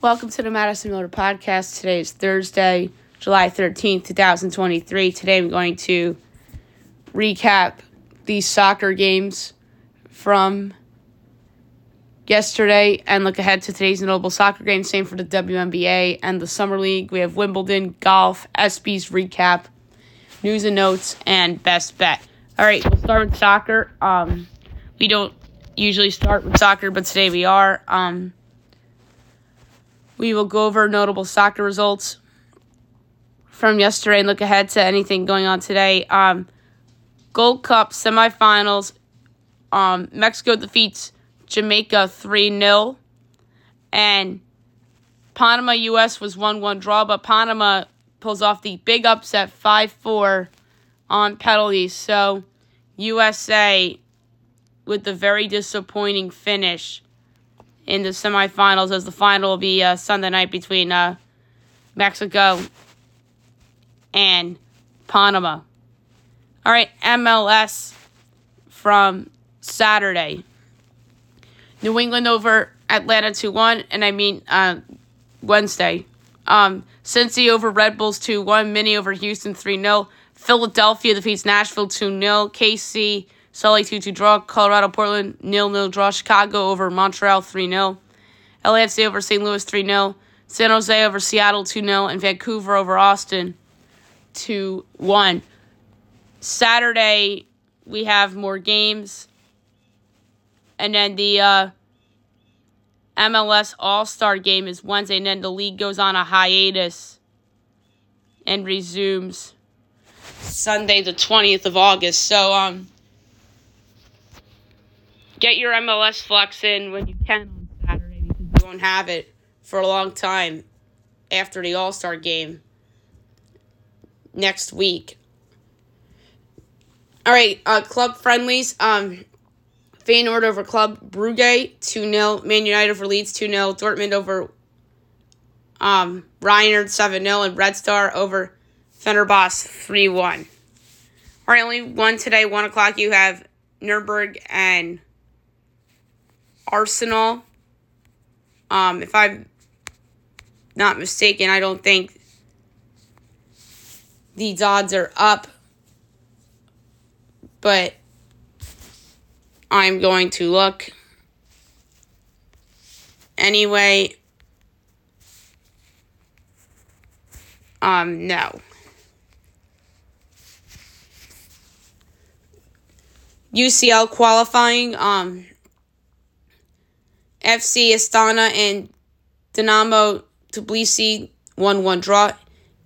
Welcome to the Madison Miller Podcast. Today is Thursday, July 13th, 2023. Today I'm going to recap these soccer games from yesterday and look ahead to today's notable soccer game. Same for the WNBA and the Summer League. We have Wimbledon, golf, ESPY's recap, news and notes, and best bet. All right, we'll start with soccer. Um, we don't usually start with soccer, but today we are. Um, we will go over notable soccer results from yesterday and look ahead to anything going on today. Um, Gold Cup semifinals. Um, Mexico defeats Jamaica 3 0. And Panama US was 1 1 draw, but Panama pulls off the big upset 5 4 on penalties. So USA with the very disappointing finish in the semifinals, as the final will be uh, Sunday night between uh, Mexico and Panama. All right, MLS from Saturday. New England over Atlanta 2 1, and I mean uh, Wednesday. Um, Cincy over Red Bulls 2 1, Mini over Houston 3 0. Philadelphia defeats Nashville 2 0. KC Salt Lake 2 2 draw. Colorado Portland 0 0 draw. Chicago over Montreal 3 0. LAFC over St. Louis 3 0. San Jose over Seattle 2 0. And Vancouver over Austin 2 1. Saturday, we have more games. And then the uh, MLS All Star game is Wednesday. And then the league goes on a hiatus and resumes Sunday, the 20th of August. So, um, get your MLS flex in when you can on Saturday because you won't have it for a long time after the All Star game next week. All right, uh, club friendlies. Um, Feyenoord over Club Brugge 2 0. Man United over Leeds 2 0. Dortmund over um, Reiners 7 0. And Red Star over Fenerbahce 3 1. All right, only one today, 1 o'clock. You have Nuremberg and Arsenal. Um, if I'm not mistaken, I don't think these odds are up, but I'm going to look. Anyway, um, no. UCL qualifying, um, FC Astana and Dinamo Tbilisi 1 1 draw.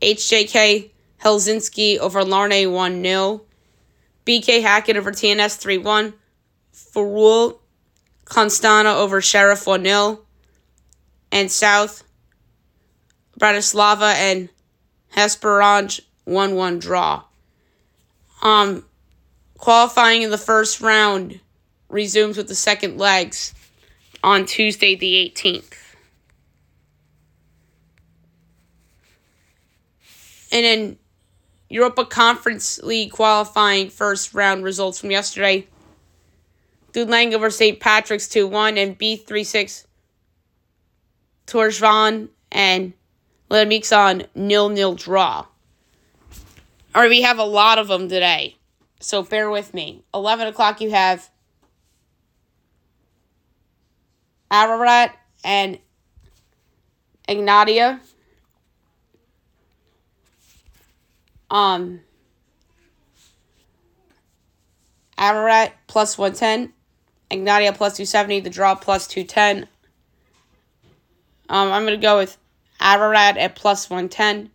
HJK Helsinki over Larne 1 0. BK Hackett over TNS 3 1. Farul Constana over Sheriff 1 0. And South Bratislava and Hesperange 1 1 draw. Um, qualifying in the first round resumes with the second legs on Tuesday, the 18th. And then Europa Conference League qualifying first round results from yesterday. Dudelange over St. Patrick's 2 1 and B36 Torshavn and Lemix 0 0 draw. All right, we have a lot of them today. So bear with me. 11 o'clock, you have Ararat and Egnatia. Um, Ararat plus 110. Egnatia plus 270. The draw plus 210. Um, I'm going to go with Ararat at plus 110.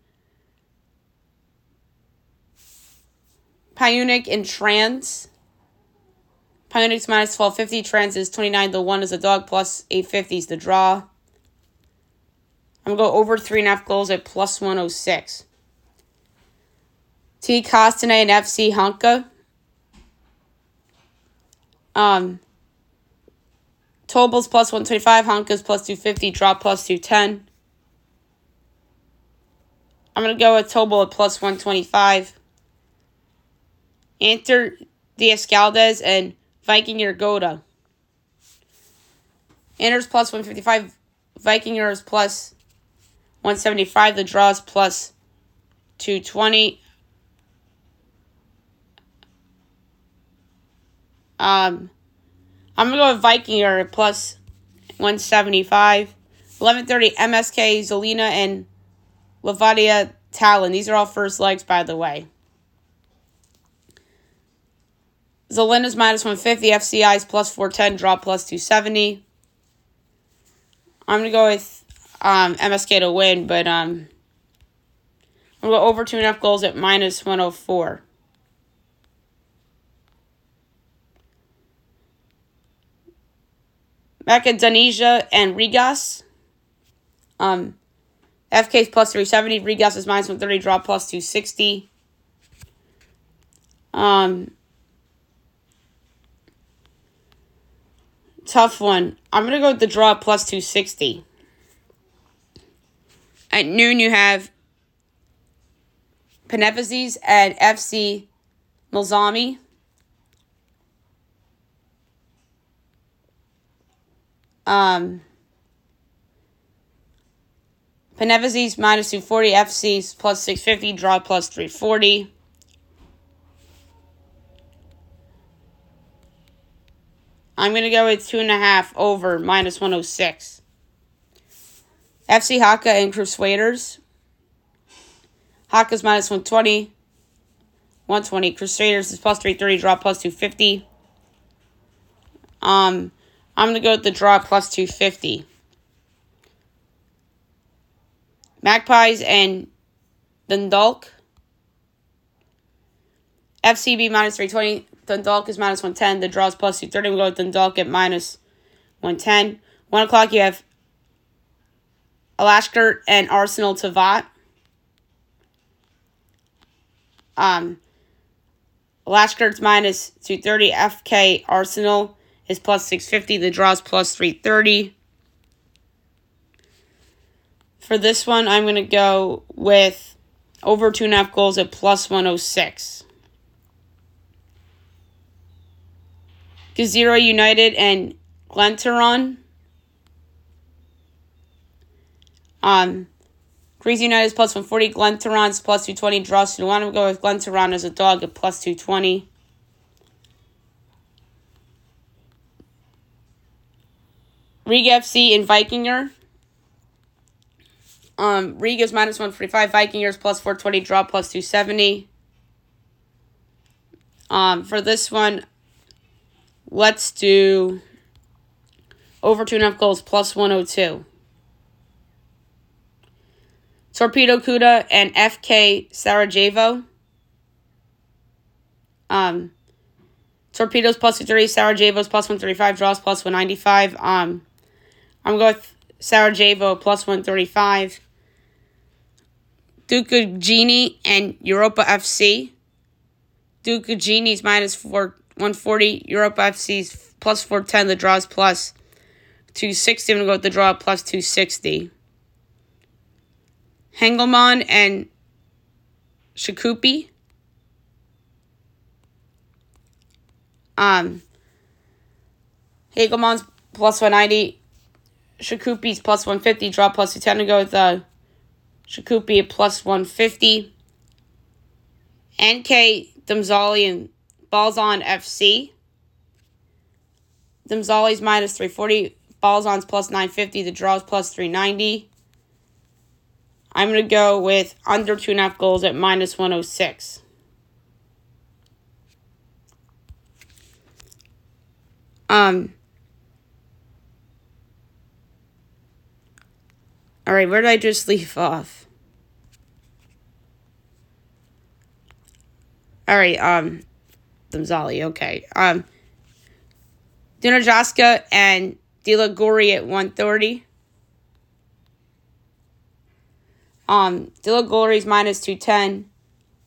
Pyunik and Trans Pioneers minus 1250. Trans is 29. The 1 is a dog. Plus 850 is the draw. I'm going to go over 3.5 goals at plus 106. T. Costane and FC Honka. Um, Tobel's plus 125. Honka's plus 250. Draw plus 210. I'm going to go with Tobel at plus 125. Enter the Escaldes and Viking Yergoda. Anders plus 155, Vikinger is plus 175. The draw is plus 220. Um, I'm gonna go with Vikinger plus 175. 11:30 MSK Zilina and Levadia Tallinn. These are all first legs, by the way. Zilina's minus 150. FCI is plus 410. Draw plus 270. I'm gonna go with um, MSK to win, but um, I'm gonna go over two and a half goals at minus 104. Macedonia and Rigas. Um, FK is plus 370. Rigas is minus 130. Draw plus 260. Um, tough one. I'm going to go with the draw plus 260. At noon, you have Panevazes and FC Milsami. Um, minus 240, FC's plus 650, draw plus 340. I'm going to go with two and a half over minus 106. FC Haka and Crusaders. Haka's minus 120. 120. Crusaders is plus 330, draw plus 250. Um, I'm going to go with the draw plus 250. Magpies and Dundalk. FCB minus 320. Dundalk is minus 110. The draw is plus 230. We'll go with Dundalk at minus 110. 1 o'clock, you have Alashkert and Arsenal Tivat. Um, Alashkert's minus 230. FK Arsenal is plus 650. The draw is plus 330. For this one, I'm going to go with over two and a half goals at plus 106. Gazira United and Glentoran. Um, Greece United is plus 140. Glentoran's plus 220. Draws. You want to go with Glentoran as a dog at plus 220. Riga FC and Vikinger. Um, Riga's minus 145. Vikingers plus 420. Draw plus 270. Um, for this one, let's do over two and a half goals plus 102. Torpedo Kuda and FK Sarajevo. Um, Torpedoes plus 230, Sarajevo's plus 135, draws plus 195. Um, I'm going with Sarajevo plus 135. Duke Genie and Europa FC. Duke Genie's minus 4, 140. Europa FC's plus 410. The draws plus 260. I'm going to go with the draw plus 260. Hegelmann and Shikupi. Um, Hegelmann's plus 190. Shikupi's plus 150. Draw plus 210 to go with uh, Shikupi at plus 150. NK Damzali and Balzan FC. Damzali's minus 340. Balzan's plus 950. The draw's plus 390. I'm going to go with under two and a half goals at minus 106. Um, all right, where did I just leave off? All right, um, Damzali, okay. Um, Dunajaska and Dilaguri at 130. Um, Dilla minus 210.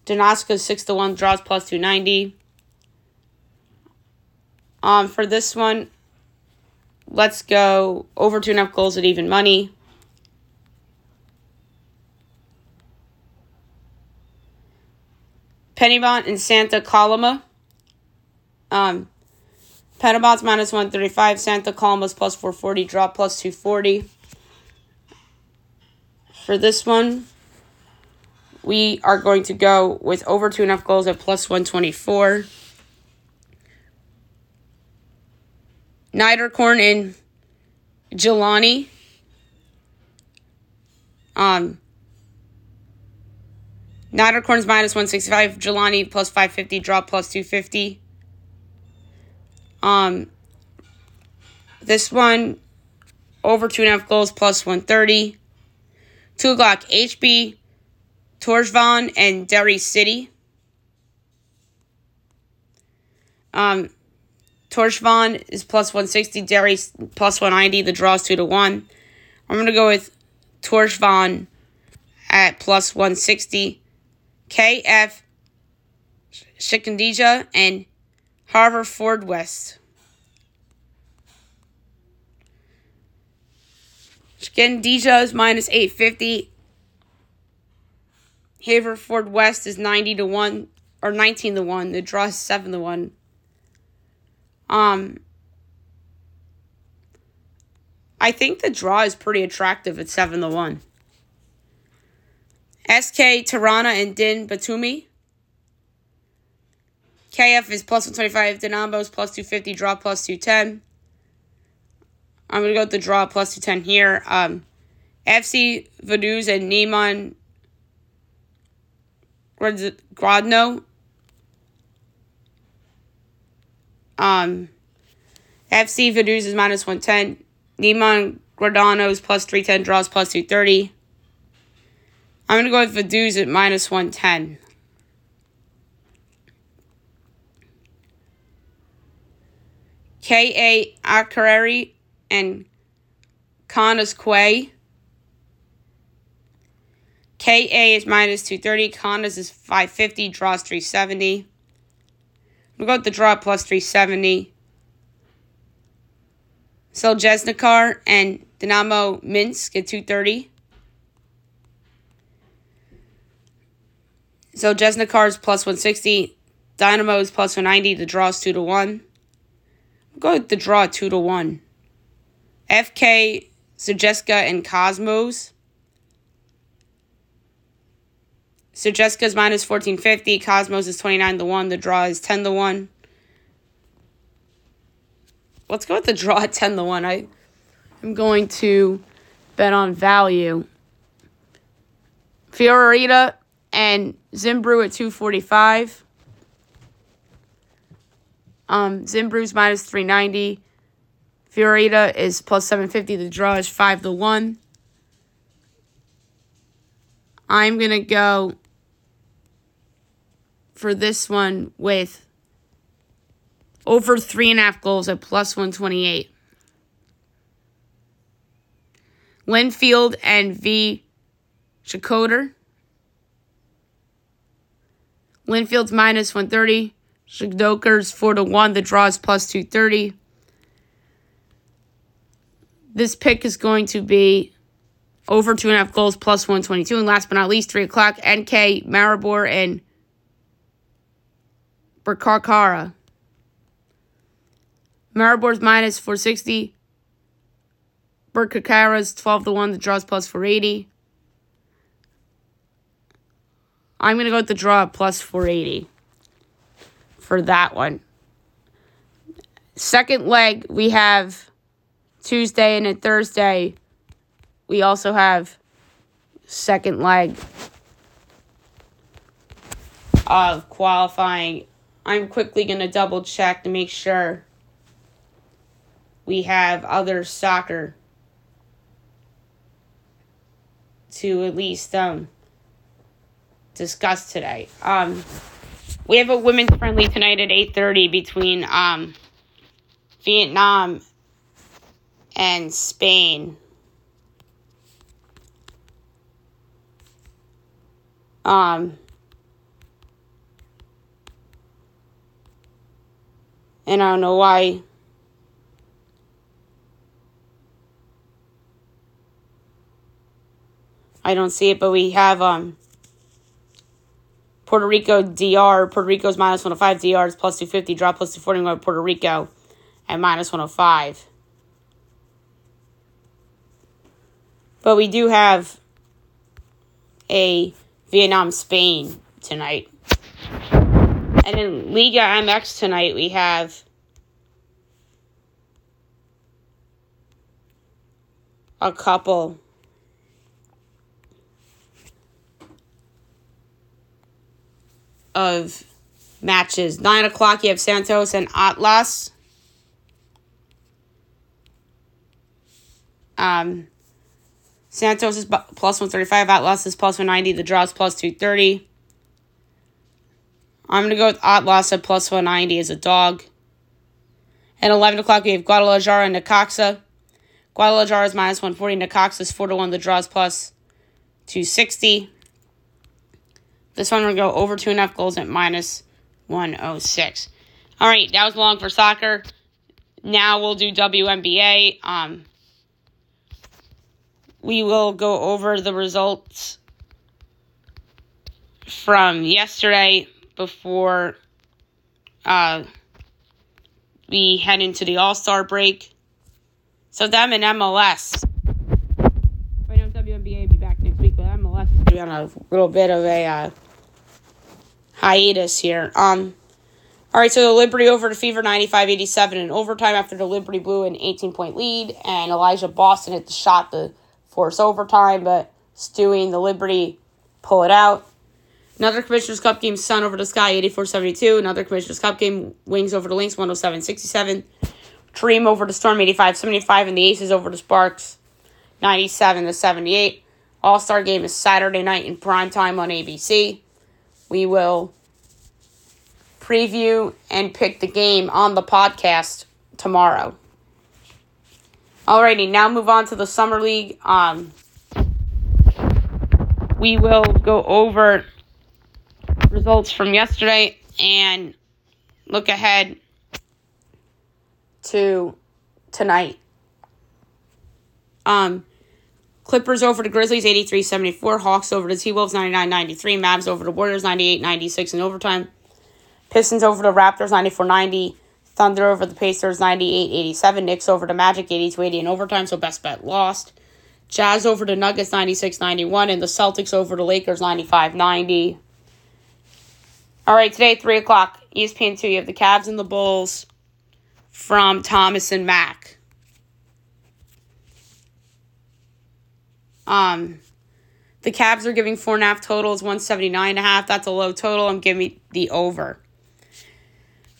Danaska's 6 to 1, draws plus 290. Um, for this one, let's go over two and a half goals at even money. Penybont and Santa Coloma. Um, Penybont's minus 135. Santa Coloma's plus 440. Drop plus 240. For this one, we are going to go with over two and a half goals at plus 124. Niederkorn and Jelani. Um, Niederkorn's minus 165, Jelani plus 550, Drop plus 250. Um, this one, over two and a half goals plus 130. Two o'clock, HB, Torjvan, and Derry City. Um, Torjvan is plus 160, Derry plus 190. The draw is 2 to 1. I'm going to go with Torjvan at plus 160. KF Shikandija and Haverfordwest. Again, Shikandeja is minus 850. Haverfordwest is 90 to 1 or 19 to 1. The draw is 7 to 1. Um I think the draw is pretty attractive at 7 to 1. SK Tirana and Din Batumi. KF is plus 125. Dinamo is plus 250. Draw plus 210. I'm going to go with the draw plus 210 here. Um, FC Vaduz and Neman Grodno. Um, FC Vaduz is minus 110. Neiman Grodano is plus 310. Draws plus 230. I'm going to go with Vaduz at minus 110. K.A. Akureyri and Connah's Quay. KA is minus 230. Kanas is 550. Draws 370. We'll go with the draw plus 370. Seljesnikar and Dynamo Minsk at 230. So Jesnikar is plus 160. Dynamo is plus 190. The draw is 2 to 1. Go with the draw 2 to 1. FK, Sutjeska, and Cosmos. Sutjeska is minus 1450. Cosmos is 29 to 1. The draw is 10 to 1. Let's go with the draw at 10 to 1. I, I'm going to bet on value. Fiorita and Zimbru at 245. Um, Zimbru's minus 390. Fiorita is plus 750. The draw is 5 to 1. I'm going to go for this one with over 3.5 goals at plus 128. Linfield and V. Shakoter. Linfield's minus 130. Shadoker's 4 to 1. The draw is plus 230. This pick is going to be over 2.5 goals plus 122. And last but not least, 3 o'clock, NK, Maribor, and Birkirkara. Maribor's minus 460. Birkirkara's 12 to 1. The draw's plus 480. I'm going to go with the draw plus 480 for that one. Second leg, we have Tuesday and a Thursday. We also have second leg of qualifying. I'm quickly going to double check to make sure we have other soccer to at least um discuss today. Um, we have a women's friendly tonight at eight thirty between um, Vietnam and Spain. Um, and I don't know why. I don't see it, but we have um Puerto Rico DR. Puerto Rico's minus 105. DR is plus 250. Drop plus 240. Puerto Rico at minus 105. But we do have a Vietnam Spain tonight. And in Liga MX tonight, we have a couple of matches. Nine o'clock, you have Santos and Atlas. Um, Santos is plus 135, Atlas is plus 190, the draw is plus 230. I'm going to go with Atlas at plus 190 as a dog. At 11 o'clock, we have Guadalajara and Necaxa. Guadalajara is minus 140, Necaxa is 4 to 1, the draw is plus 260. This one to go over 2.5 goals at minus 106. All right, that was long for soccer. Now we'll do WNBA. Um, we will go over the results from yesterday before uh, we head into the All Star break. So them and MLS. On a little bit of a uh, hiatus here. Um, all right, so the Liberty over to Fever 95-87 in overtime after the Liberty blew an 18-point lead, and Aliyah Boston hit the shot to force overtime, but Stewie and the Liberty pull it out. Another Commissioner's Cup game, Sun over the Sky, 84-72. Another Commissioner's Cup game, Wings over the Lynx, 107-67. Dream over the Storm, 85-75. And the Aces over the Sparks, 97-78. All-Star game is Saturday night in prime time on ABC. We will preview and pick the game on the podcast tomorrow. Alrighty, now move on to the Summer League. Um, we will go over results from yesterday and look ahead to tonight. Um, Clippers over the Grizzlies 83 74. Hawks over the T Wolves 99 93. Mavs over the Warriors 98 96 in overtime. Pistons over the Raptors 94 90. Thunder over the Pacers 98 87. Knicks over the Magic 82 80 in overtime, so best bet lost. Jazz over the Nuggets 96 91. And the Celtics over the Lakers 95 90. All right, today, 3 o'clock, ESPN 2, you have the Cavs and the Bulls from Thomas and Mack. Um, the Cavs are giving four and a half totals, 179 and a half. That's a low total. I'm giving the over.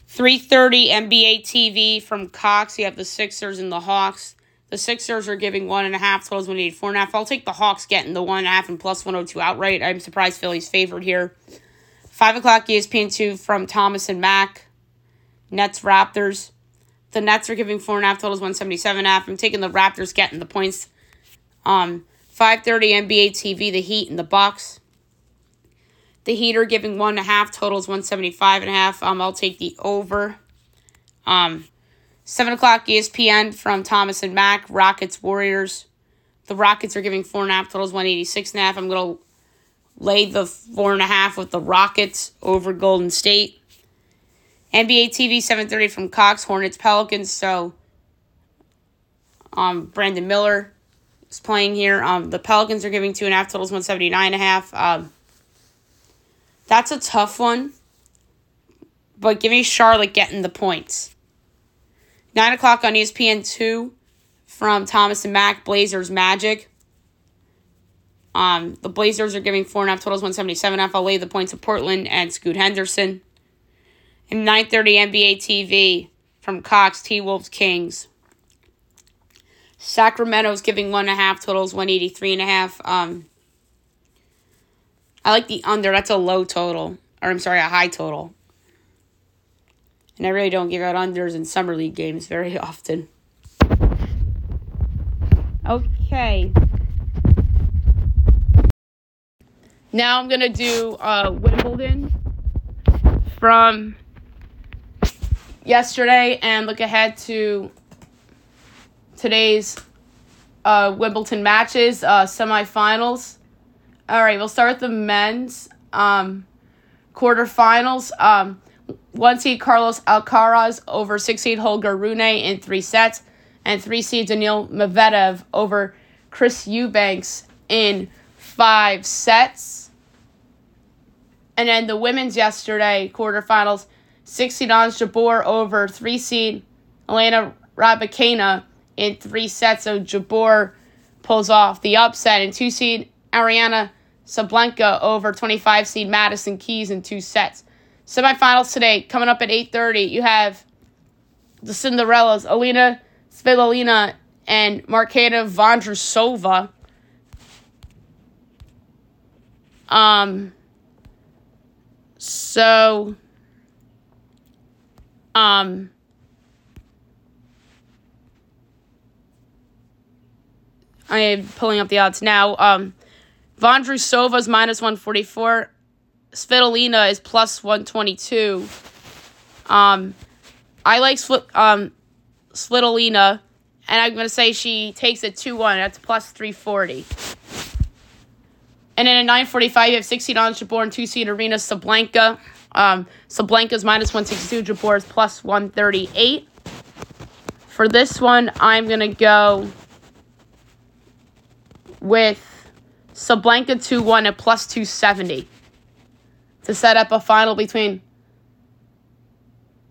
330 NBA TV from Cox. You have the Sixers and the Hawks. The Sixers are giving one and a half totals when you need four and a half. I'll take the Hawks getting the one and a half and plus 102 outright. I'm surprised Philly's favored here. 5 o'clock ESPN2 from Thomas and Mack. Nets Raptors. The Nets are giving four and a half totals, 177 and a half. I'm taking the Raptors getting the points. Um, 5:30 NBA TV, the Heat and the Bucks. The Heat are giving one and a half totals, 175 and a half. Um, I'll take the over. Um, 7 o'clock ESPN from Thomas and Mack. Rockets Warriors. The Rockets are giving four and a half totals, 186 and a half. I'm gonna lay the four and a half with the Rockets over Golden State. NBA TV 7:30 from Cox Hornets Pelicans. So, um, Brandon Miller is playing here. Um, the Pelicans are giving two and a half totals, 179 and a half. Um, that's a tough one, but give me Charlotte getting the points. Nine o'clock on ESPN two from Thomas and Mack Blazers Magic. Um, the Blazers are giving four and a half totals, 177 half. I'll lay the points of Portland and Scoot Henderson. And 9.30 NBA TV from Cox, T-Wolves, Kings. Sacramento's giving one and a half totals, 183 and a half. Um, I like the under. That's a low total. Or I'm sorry, a high total. And I really don't give out unders in summer league games very often. Okay. Now I'm to do uh, Wimbledon from yesterday and look ahead to today's uh, Wimbledon matches, uh, semifinals. All right, we'll start with the men's um, quarterfinals. Um, one seed Carlos Alcaraz over six seed Holger Rune in three sets, and three seed Daniil Medvedev over Chris Eubanks in five sets. And then the women's yesterday quarterfinals, six seed 16 Jabeur over three seed Elena Rybakina in three sets. So Jabeur pulls off the upset in two seed Ariana Sabalenka over 25 seed Madison Keys in two sets. Semifinals today coming up at 8:30. You have the Cinderellas Alina Svitolina and Marketa Vondrousova. Um. So. Um. I am pulling up the odds now. Um, Vondrousova is minus 144. Svitolina is plus 122. Um, I like um, Svitolina, and I'm going to say she takes it 2 1. That's plus 340. And then at 945, you have 16 on Jabeur and 2 seed Aryna Sabalenka. Um, Sabalenka's minus 162, Jabeur is plus 138. For this one, I'm going to go with Sabalenka 2 1 at plus 270 to set up a final between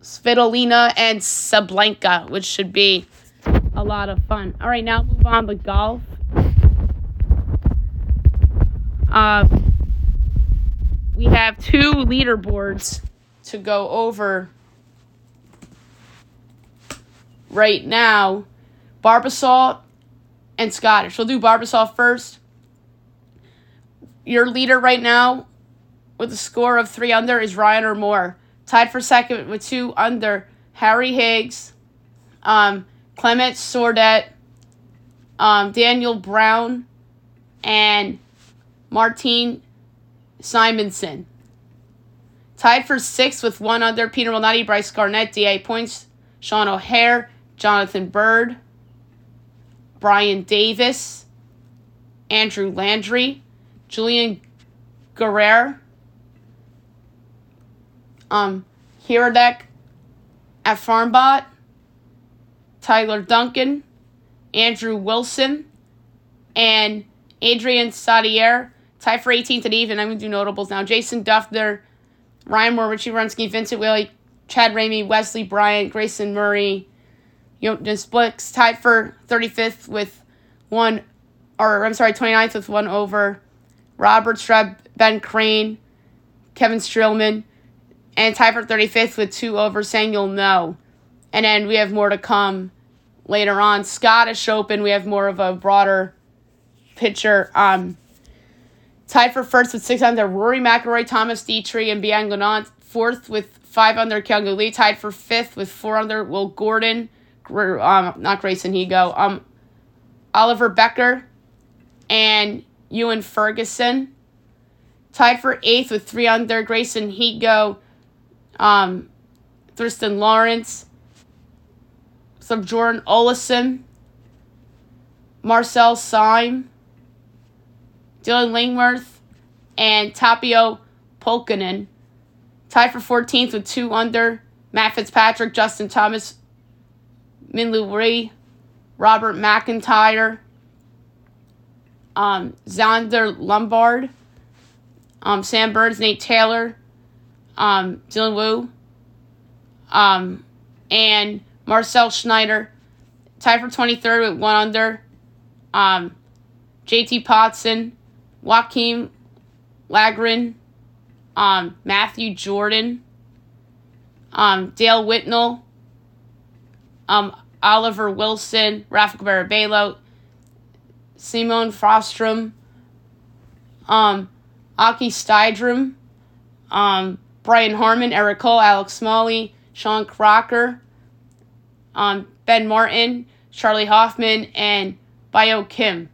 Svitolina and Sabalenka, which should be a lot of fun. All right, now move on to golf. Um, we have two leaderboards to go over right now. Barbasol and Scottish. We'll do Barbasol first. Your leader right now with a score of three under is Ryan or Moore. Tied for second with two under, Harry Higgs, um, Clement Sordet, um, Daniel Brown, and Martin Simonson. Tied for sixth with one under, Peter Malnati, Bryce Garnett, DA Points, Sean O'Hair, Jonathan Byrd, Brian Davis, Andrew Landry, Julian Guerrero, um, Hiradek at Farmbot, Tyler Duncan, Andrew Wilson, and Adrian Sadier. Tie for 18th and even. I'm going to do notables now. Jason Dufner, Ryan Moore, Richie Runsky, Vincent Whaley, Chad Ramey, Wesley Bryan, Grayson Murray, Jonas Blix tied for 35th with one, or I'm sorry, 29th with one over. Robert Streb, Ben Crane, Kevin Streelman, and tied for 35th with two over, you'll know. And then we have more to come later on. Scottish Open, we have more of a broader picture. Um, tied for first with six under, Rory McIlroy, Thomas Detry, and Bian. Fourth with five under, Kyung Lee. Tied for fifth with four under, Will Gordon um, not Grayson Higgo, um, Oliver Bekker and Ewan Ferguson. Tied for eighth with three under, Grayson Higgo, um, Thriston Lawrence, some Jordan Olison, Marcel Siem, Dylan Langworth, and Tapio Pulkkanen. Tied for 14th with two under, Matt Fitzpatrick, Justin Thomas, Minwoo Lee, Robert McIntyre, um, Zander Lombard, um, Sam Burns, Nate Taylor, um, Dylan Wu, um, and Marcel Schneider. Tied for 23rd with one under. Um, JT Poston, Joakim Lagergren, um, Matthew Jordan, um, Dale Whitnell, um, Oliver Wilson, Rafa Barabelo, Simone Frostrom, um, Aki Stydrum, um, Brian Harman, Eric Cole, Alex Smalley, Sean Crocker, um, Ben Martin, Charley Hoffman, and Bio Kim.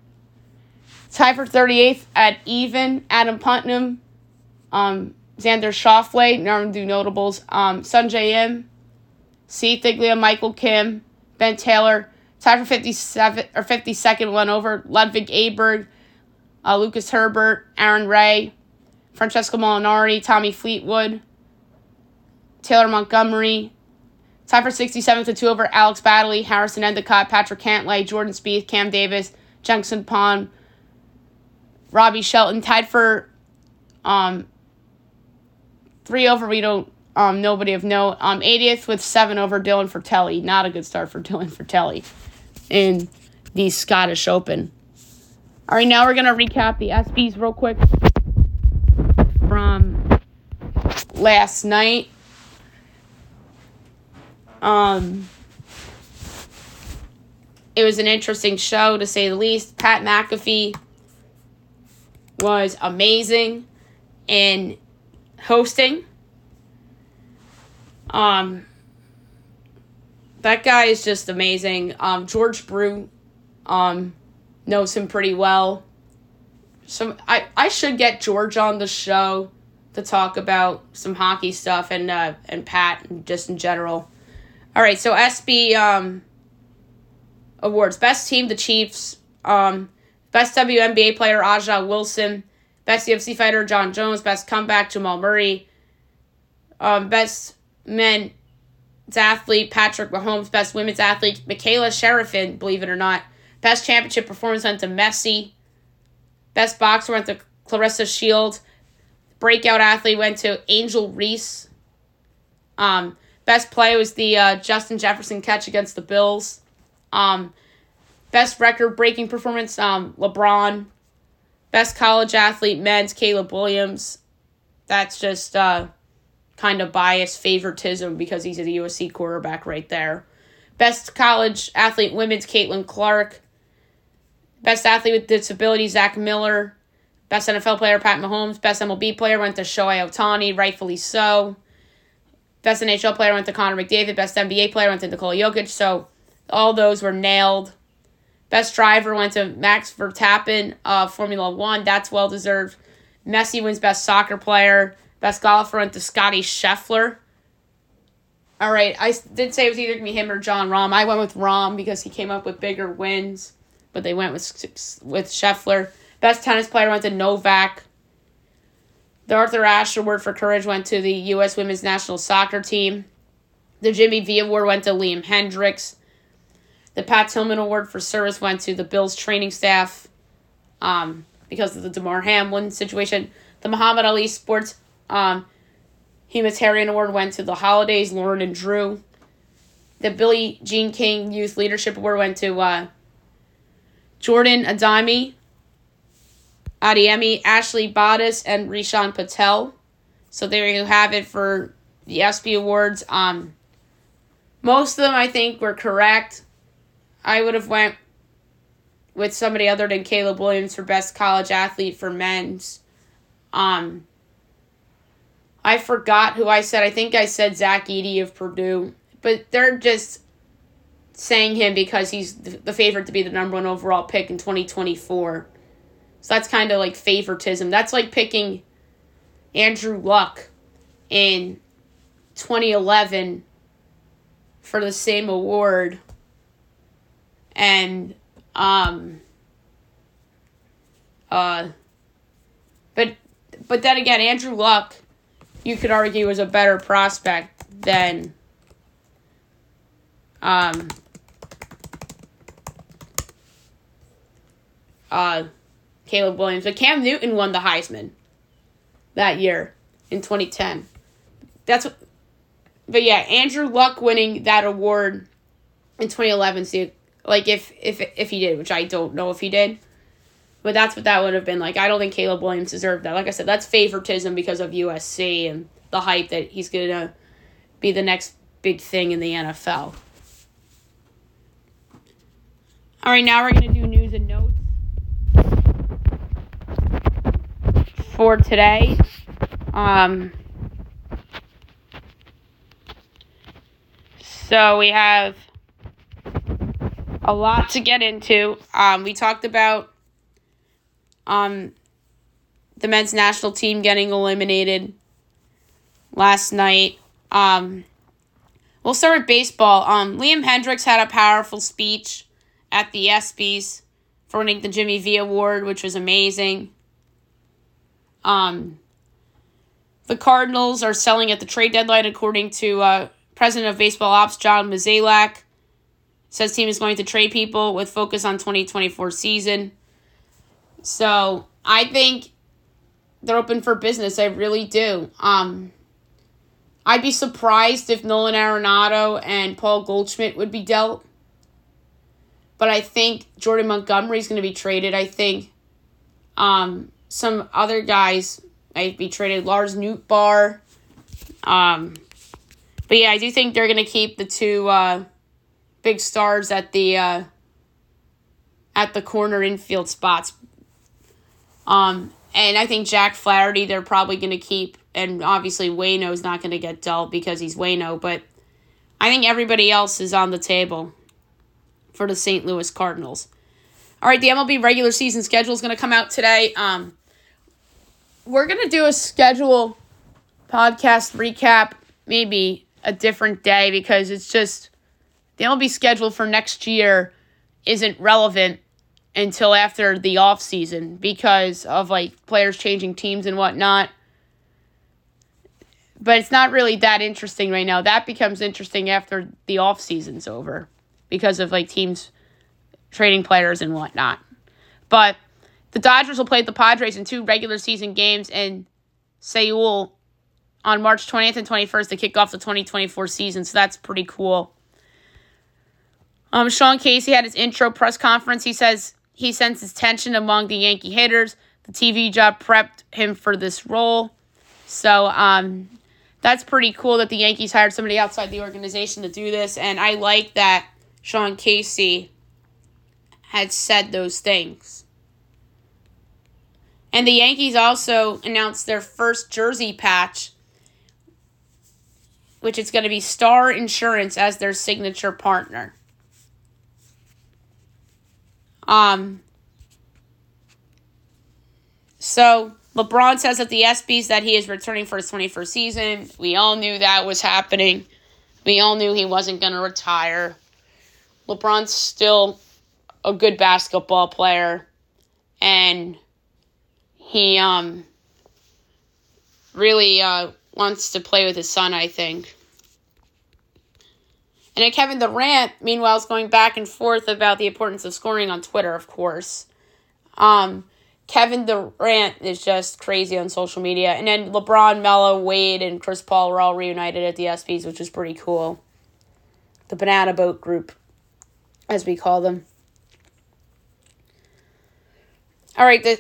Tie for 38th at even, Adam Putnam, um, Xander Schauffele, now do notables, um, Sungjae Im, C. Thiglia, Michael Kim, Ben Taylor, tied for 57 or 52nd, one over Ludvig Aberg, uh, Lucas Herbert, Aaron Rai, Francesco Molinari, Tommy Fleetwood, Taylor Montgomery, tied for 67th to two over Alex Baddeley, Harrison Endicott, Patrick Cantlay, Jordan Spieth, Cam Davis, Jenson Pond, Robbie Shelton tied for um, three over. We don't um, nobody of note. Um, 80th with seven over Dylan Frittelli. Not a good start for Dylan Frittelli in the Scottish Open. All right, now we're gonna recap the ESPYs real quick from last night. Um, it was an interesting show to say the least. Pat McAfee was amazing in hosting. Um, that guy is just amazing. Um, George Brew um, knows him pretty well. So I, I should get George on the show to talk about some hockey stuff and uh, and Pat and just in general. All right, so ESPY um, awards: best team, the Chiefs. Um, best WNBA player, A'ja Wilson. Best UFC fighter, Jon Jones. Best comeback, Jamal Murray. Um, best men's athlete, Patrick Mahomes. Best women's athlete, Michaela Shiffrin, believe it or not. Best championship performance went to Messi. Best boxer went to Claressa Shield. Breakout athlete went to Angel Reese. Um, best play was the uh, Justin Jefferson catch against the Bills. Um, best record breaking performance, um, LeBron. Best college athlete, men's, Caleb Williams. That's just uh, kind of bias favoritism because he's a USC quarterback right there. Best college athlete, women's, Caitlin Clark. Best athlete with disability, Zach Miller. Best NFL player, Pat Mahomes. Best MLB player went to Shohei Ohtani, rightfully so. Best NHL player went to Connor McDavid. Best NBA player went to Nikola Jokic. So all those were nailed. Best driver went to Max Verstappen, uh, Formula One. That's well deserved. Messi wins best soccer player. Best golfer went to Scotty Scheffler. All right, I did say it was either gonna be him or Jon Rahm. I went with Rahm because he came up with bigger wins, but they went with with Scheffler. Best tennis player went to Novak. The Arthur Ashe Award for Courage went to the U.S. Women's National Soccer Team. The Jimmy V Award went to Liam Hendriks. The Pat Tillman Award for Service went to the Bills training staff um, because of the Damar Hamlin situation. The Muhammad Ali Sports um, Humanitarian Award went to the Holidays, Lauren and Jrue. The Billie Jean King Youth Leadership Award went to uh, Jordan Adami, Adiemi, Ashley Bottas, and Rishan Patel. So there you have it for the ESPY Awards. Um, most of them I think were correct. I would have went with somebody other than Caleb Williams for best college athlete for men's. Um, I forgot who I said. I think I said Zach Edey of Purdue, but they're just saying him because he's the favorite to be the number one overall pick in 2024. So that's kind of like favoritism. That's like picking Andrew Luck in 2011 for the same award and um uh but but then again Andrew Luck you could argue was a better prospect than um uh Caleb Williams but Cam Newton won the Heisman that year in 2010 that's what but yeah Andrew Luck winning that award in 2011 see like if if if he did, which I don't know if he did. But that's what that would have been like. I don't think Caleb Williams deserved that. Like I said, that's favoritism because of USC and the hype that he's gonna be the next big thing in the NFL. All right, now we're gonna do news and notes for today. Um, so we have a lot to get into. Um, we talked about um, the men's national team getting eliminated last night. Um, we'll start with baseball. Um, Liam Hendriks had a powerful speech at the ESPYS for winning the Jimmy V Award, which was amazing. Um, the Cardinals are selling at the trade deadline, according to uh, President of Baseball Ops John Mozeliak. Says team is going to trade people with focus on 2024 season. So I think they're open for business. I really do. Um, I'd be surprised if Nolan Arenado and Paul Goldschmidt would be dealt. But I think Jordan Montgomery is going to be traded. I think um, some other guys might be traded. Lars Nootbaar. Um, but yeah, I do think they're going to keep the two uh, big stars at the uh, at the corner infield spots. Um, and I think Jack Flaherty they're probably going to keep, and obviously Waino's not going to get dealt because he's Waino. but I think everybody else is on the table for the St. Louis Cardinals. All right, the MLB regular season schedule is going to come out today. Um, we're going to do a schedule podcast recap, maybe a different day because it's just the MLB schedule for next year isn't relevant until after the off season because of like players changing teams and whatnot. But it's not really that interesting right now. That becomes interesting after the off season's over because of like teams trading players and whatnot. But the Dodgers will play the Padres in two regular season games in Seoul on March 20th and 21st to kick off the 2024 season. So that's pretty cool. Um, Sean Casey had his intro press conference. He says he senses tension among the Yankee hitters. The TV job prepped him for this role. So um, that's pretty cool that the Yankees hired somebody outside the organization to do this. And I like that Sean Casey had said those things. And the Yankees also announced their first jersey patch, which is going to be Starr Insurance as their signature partner. Um, so LeBron says at the ESPYS that he is returning for his 21st season. We all knew that was happening. We all knew he wasn't going to retire. LeBron's still a good basketball player and he um really uh wants to play with his son, I think. And then Kevin Durant, meanwhile, is going back and forth about the importance of scoring on Twitter, of course. Um, Kevin Durant is just crazy on social media. And then LeBron, Melo, Wade, and Chris Paul were all reunited at the ESPYs, which was pretty cool. The Banana Boat Group, as we call them. All right, the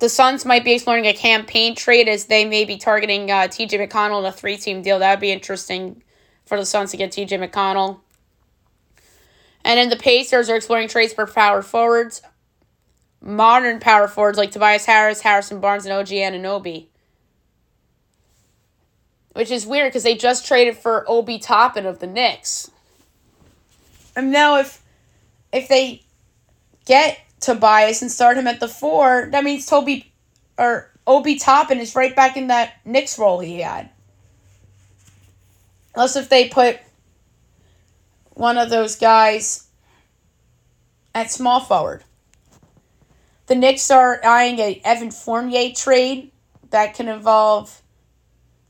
the Suns might be exploring a Cam Payne trade as they may be targeting uh, TJ McConnell in a three team deal. That would be interesting for the Suns to get TJ McConnell. And then the Pacers are exploring trades for power forwards, modern power forwards like Tobias Harris, Harrison Barnes, and OG Anunoby. Which is weird because they just traded for Obi Toppin of the Knicks. And now if if they get Tobias and start him at the four, that means Toby or Obi Toppin is right back in that Knicks role he had. Unless if they put one of those guys at small forward. The Knicks are eyeing a Evan Fournier trade that can involve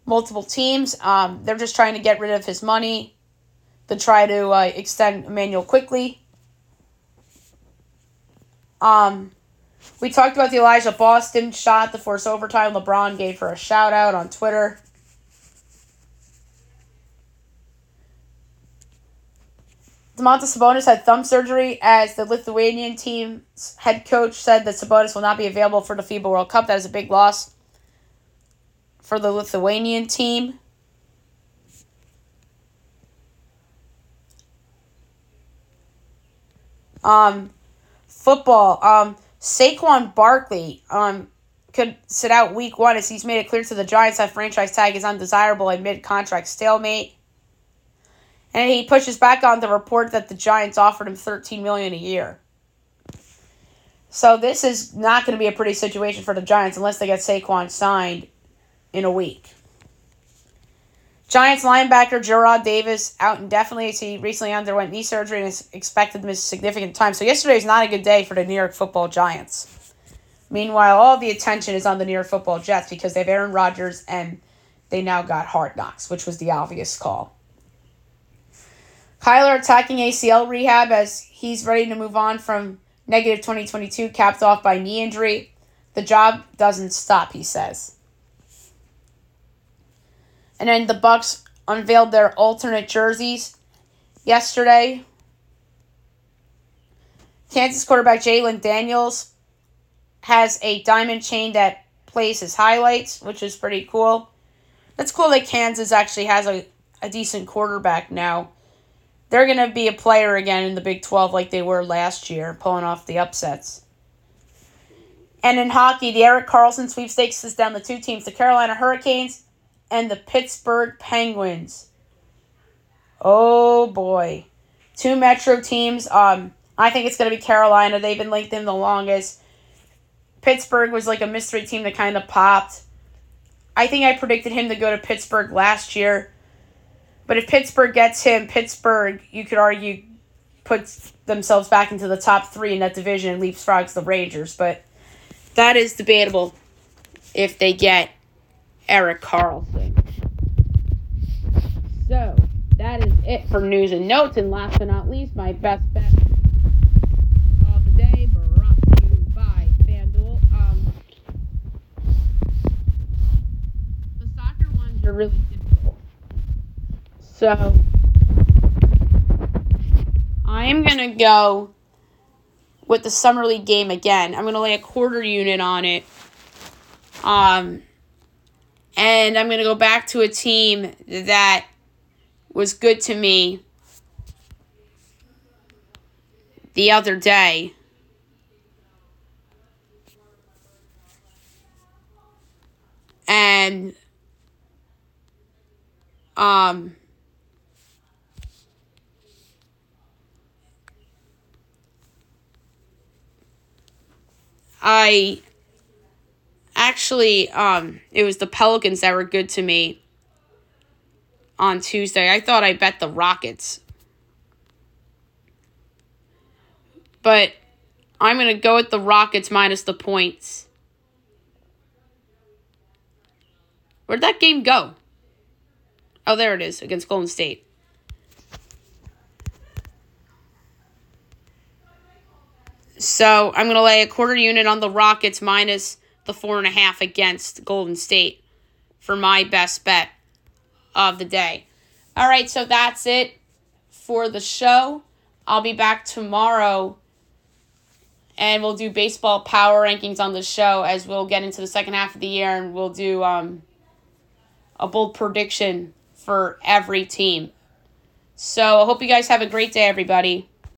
multiple teams. Um, they're just trying to get rid of his money to try to uh, extend Immanuel Quickley. Um, we talked about the Aliyah Boston shot, the force overtime. LeBron gave her a shout out on Twitter. Domantas Sabonis had thumb surgery as the Lithuanian team's head coach said that Sabonis will not be available for the FIBA World Cup. That is a big loss for the Lithuanian team. Um, football. Um, Saquon Barkley um could sit out week one as he's made it clear to the Giants that franchise tag is undesirable amid contract stalemate. And he pushes back on the report that the Giants offered him 13 million a year. So this is not going to be a pretty situation for the Giants unless they get Saquon signed in a week. Giants linebacker Jarrad Davis out indefinitely as he recently underwent knee surgery and is expected to miss significant time. So yesterday is not a good day for the New York Football Giants. Meanwhile, all the attention is on the New York Football Jets because they have Aaron Rodgers and they now got Hard Knocks, which was the obvious call. Kyler attacking ACL rehab as he's ready to move on from negative 2022, capped off by knee injury. The job doesn't stop, he says. And then the Bucks unveiled their alternate jerseys yesterday. Kansas quarterback Jalon Daniels has a diamond chain that plays his highlights, which is pretty cool. That's cool that Kansas actually has a, a decent quarterback now. They're going to be a player again in the Big 12 like they were last year, pulling off the upsets. And in hockey, the Erik Karlsson sweepstakes is down the two teams, the Carolina Hurricanes and the Pittsburgh Penguins. Oh boy. Two Metro teams. Um, I think it's going to be Carolina. They've been linked in the longest. Pittsburgh was like a mystery team that kind of popped. I think I predicted him to go to Pittsburgh last year. But if Pittsburgh gets him, Pittsburgh, you could argue, puts themselves back into the top three in that division and leapfrogs the Rangers. But that is debatable if they get Erik Karlsson. So, that is it for news and notes. And last but not least, my best bet of the day brought to you by FanDuel. Um, the soccer ones are really. So, I am to go with the Summer League game again. I'm to lay a quarter unit on it. Um, and I'm going to go back to a team that was good to me the other day. And um I actually, um, it was the Pelicans that were good to me on Tuesday. I thought I bet the Rockets. But I'm going to go with the Rockets minus the points. Where'd that game go? Oh, there it is against Golden State. So I'm going to lay a quarter unit on the Rockets minus the four and a half against Golden State for my best bet of the day. All right, so that's it for the show. I'll be back tomorrow and we'll do baseball power rankings on the show as we'll get into the second half of the year and we'll do um, a bold prediction for every team. So I hope you guys have a great day, everybody.